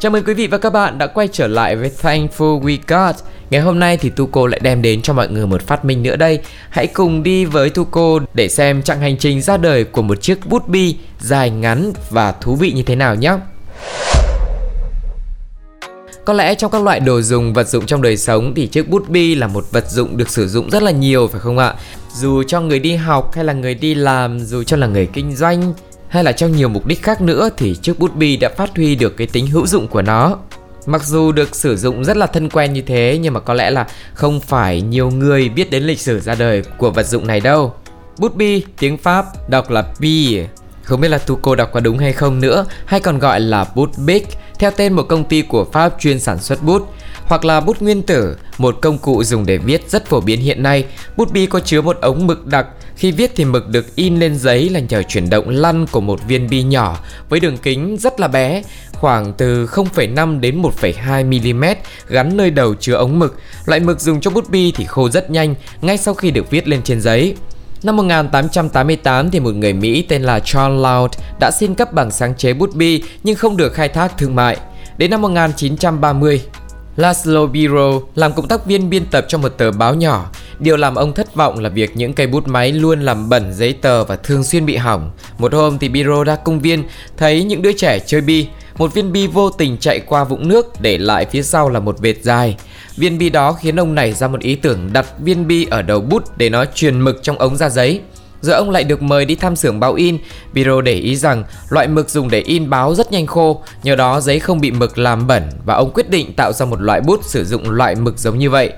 Chào mừng quý vị và các bạn đã quay trở lại với Thankful We Got. Ngày hôm nay thì Tuco lại đem đến cho mọi người một phát minh nữa đây. Hãy cùng đi với Tuco để xem chặng hành trình ra đời của một chiếc bút bi dài ngắn và thú vị như thế nào nhé. Có lẽ trong các loại đồ dùng vật dụng trong đời sống thì chiếc bút bi là một vật dụng được sử dụng rất là nhiều phải không ạ? Dù cho người đi học hay là người đi làm, dù cho là người kinh doanh hay là trong nhiều mục đích khác nữa thì chiếc bút bi đã phát huy được cái tính hữu dụng của nó. Mặc dù được sử dụng rất là thân quen như thế nhưng mà có lẽ là không phải nhiều người biết đến lịch sử ra đời của vật dụng này đâu. Bút bi tiếng Pháp đọc là bi. Không biết là Tuco đọc có đúng hay không nữa, hay còn gọi là bút Bic, theo tên một công ty của Pháp chuyên sản xuất bút, hoặc là bút nguyên tử, một công cụ dùng để viết rất phổ biến hiện nay. Bút bi có chứa một ống mực đặc, khi viết thì mực được in lên giấy là nhờ chuyển động lăn của một viên bi nhỏ với đường kính rất là bé, khoảng từ 0,5 đến 1,2 mm gắn nơi đầu chứa ống mực. Loại mực dùng cho bút bi thì khô rất nhanh ngay sau khi được viết lên trên giấy. Năm 1888 thì một người Mỹ tên là John Loud đã xin cấp bằng sáng chế bút bi nhưng không được khai thác thương mại. Đến năm 1930, Laszlo Biro làm cộng tác viên biên tập cho một tờ báo nhỏ. Điều làm ông thất vọng là việc những cây bút máy luôn làm bẩn giấy tờ và thường xuyên bị hỏng. Một hôm thì Biro ra công viên thấy những đứa trẻ chơi bi. Một viên bi vô tình chạy qua vũng nước để lại phía sau là một vệt dài. Viên bi đó khiến ông nảy ra một ý tưởng đặt viên bi ở đầu bút để nó truyền mực trong ống ra giấy. Giờ ông lại được mời đi thăm xưởng báo in. Biro để ý rằng loại mực dùng để in báo rất nhanh khô, nhờ đó giấy không bị mực làm bẩn và ông quyết định tạo ra một loại bút sử dụng loại mực giống như vậy.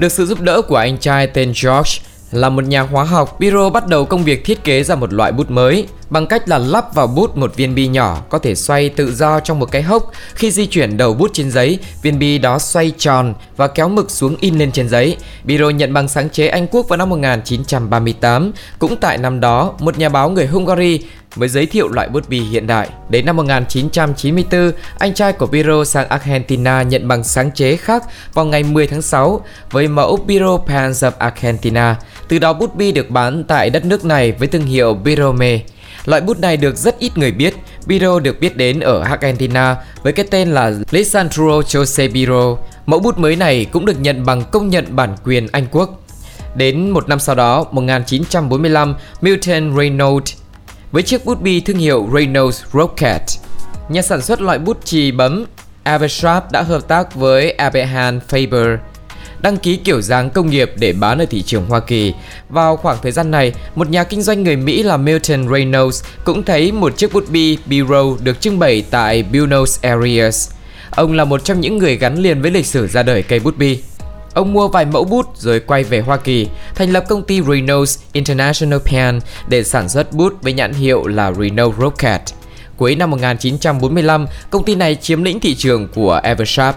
Được sự giúp đỡ của anh trai tên George, là một nhà hóa học, Biro bắt đầu công việc thiết kế ra một loại bút mới bằng cách là lắp vào bút một viên bi nhỏ có thể xoay tự do trong một cái hốc. Khi di chuyển đầu bút trên giấy, viên bi đó xoay tròn và kéo mực xuống in lên trên giấy. Biro nhận bằng sáng chế Anh Quốc vào năm 1938. Cũng tại năm đó, một nhà báo người Hungary mới giới thiệu loại bút bi hiện đại. Đến năm 1994, anh trai của Biro sang Argentina nhận bằng sáng chế khác vào ngày 10 tháng 6 với mẫu Biro Pants of Argentina. Từ đó bút bi được bán tại đất nước này với thương hiệu Birome. Loại bút này được rất ít người biết. Biro được biết đến ở Argentina với cái tên là Lisandro Jose Biro. Mẫu bút mới này cũng được nhận bằng công nhận bản quyền Anh Quốc. Đến một năm sau đó, 1945, Milton Reynolds với chiếc bút bi thương hiệu Reynolds Rocket. Nhà sản xuất loại bút chì bấm Eversharp đã hợp tác với Abraham Faber đăng ký kiểu dáng công nghiệp để bán ở thị trường Hoa Kỳ. Vào khoảng thời gian này, một nhà kinh doanh người Mỹ là Milton Reynolds cũng thấy một chiếc bút bi Biro được trưng bày tại Buenos Aires. Ông là một trong những người gắn liền với lịch sử ra đời cây bút bi. Ông mua vài mẫu bút rồi quay về Hoa Kỳ, thành lập công ty Reynolds International Pen để sản xuất bút với nhãn hiệu là Reynolds Rocket. Cuối năm 1945, công ty này chiếm lĩnh thị trường của Eversharp.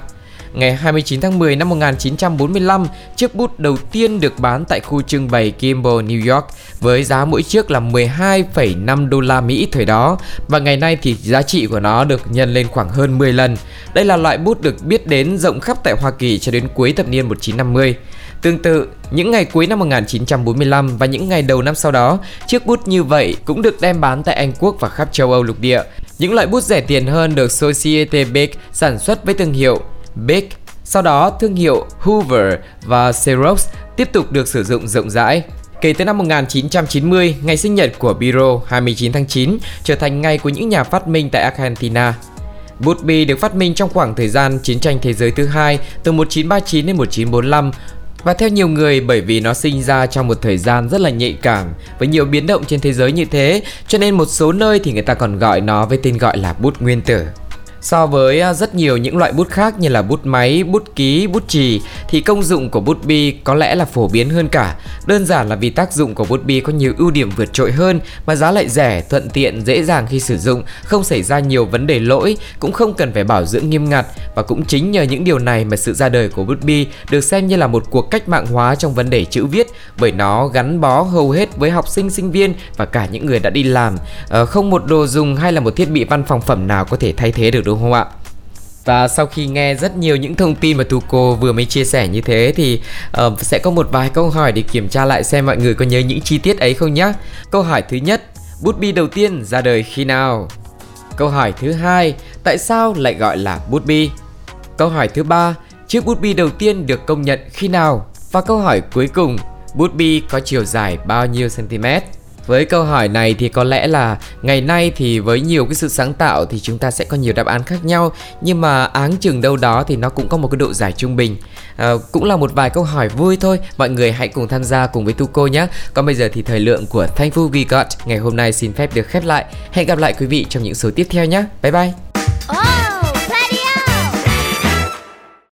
Ngày 29 tháng 10 năm 1945, chiếc bút đầu tiên được bán tại khu trưng bày Kimball, New York với giá mỗi chiếc là 12,5 đô la Mỹ thời đó và ngày nay thì giá trị của nó được nhân lên khoảng hơn 10 lần. Đây là loại bút được biết đến rộng khắp tại Hoa Kỳ cho đến cuối thập niên 1950. Tương tự, những ngày cuối năm 1945 và những ngày đầu năm sau đó, chiếc bút như vậy cũng được đem bán tại Anh Quốc và khắp châu Âu lục địa. Những loại bút rẻ tiền hơn được Societe Bic sản xuất với thương hiệu Bic. Sau đó, thương hiệu Hoover và Xerox tiếp tục được sử dụng rộng rãi. Kể từ năm 1990, ngày sinh nhật của Biro 29 tháng 9 trở thành ngày của những nhà phát minh tại Argentina. Bút bi được phát minh trong khoảng thời gian chiến tranh thế giới thứ hai từ 1939 đến 1945 và theo nhiều người bởi vì nó sinh ra trong một thời gian rất là nhạy cảm với nhiều biến động trên thế giới như thế cho nên một số nơi thì người ta còn gọi nó với tên gọi là bút nguyên tử. So với à, rất nhiều những loại bút khác như là bút máy, bút ký, bút chì thì công dụng của bút bi có lẽ là phổ biến hơn cả. Đơn giản là vì tác dụng của bút bi có nhiều ưu điểm vượt trội hơn mà giá lại rẻ, thuận tiện, dễ dàng khi sử dụng, không xảy ra nhiều vấn đề lỗi, cũng không cần phải bảo dưỡng nghiêm ngặt và cũng chính nhờ những điều này mà sự ra đời của bút bi được xem như là một cuộc cách mạng hóa trong vấn đề chữ viết bởi nó gắn bó hầu hết với học sinh sinh viên và cả những người đã đi làm. À, không một đồ dùng hay là một thiết bị văn phòng phẩm nào có thể thay thế được đúng không ạ? Và sau khi nghe rất nhiều những thông tin mà Tuco vừa mới chia sẻ như thế thì uh, sẽ có một vài câu hỏi để kiểm tra lại xem mọi người có nhớ những chi tiết ấy không nhé. Câu hỏi thứ nhất, bút bi đầu tiên ra đời khi nào? Câu hỏi thứ hai, tại sao lại gọi là bút bi? Câu hỏi thứ ba, chiếc bút bi đầu tiên được công nhận khi nào? Và câu hỏi cuối cùng, bút bi có chiều dài bao nhiêu cm? Với câu hỏi này thì có lẽ là ngày nay thì với nhiều cái sự sáng tạo thì chúng ta sẽ có nhiều đáp án khác nhau nhưng mà áng chừng đâu đó thì nó cũng có một cái độ giải trung bình. À, cũng là một vài câu hỏi vui thôi, mọi người hãy cùng tham gia cùng với Tuco nhé. Còn bây giờ thì thời lượng của Thankful We Got ngày hôm nay xin phép được khép lại. Hẹn gặp lại quý vị trong những số tiếp theo nhé. Bye bye.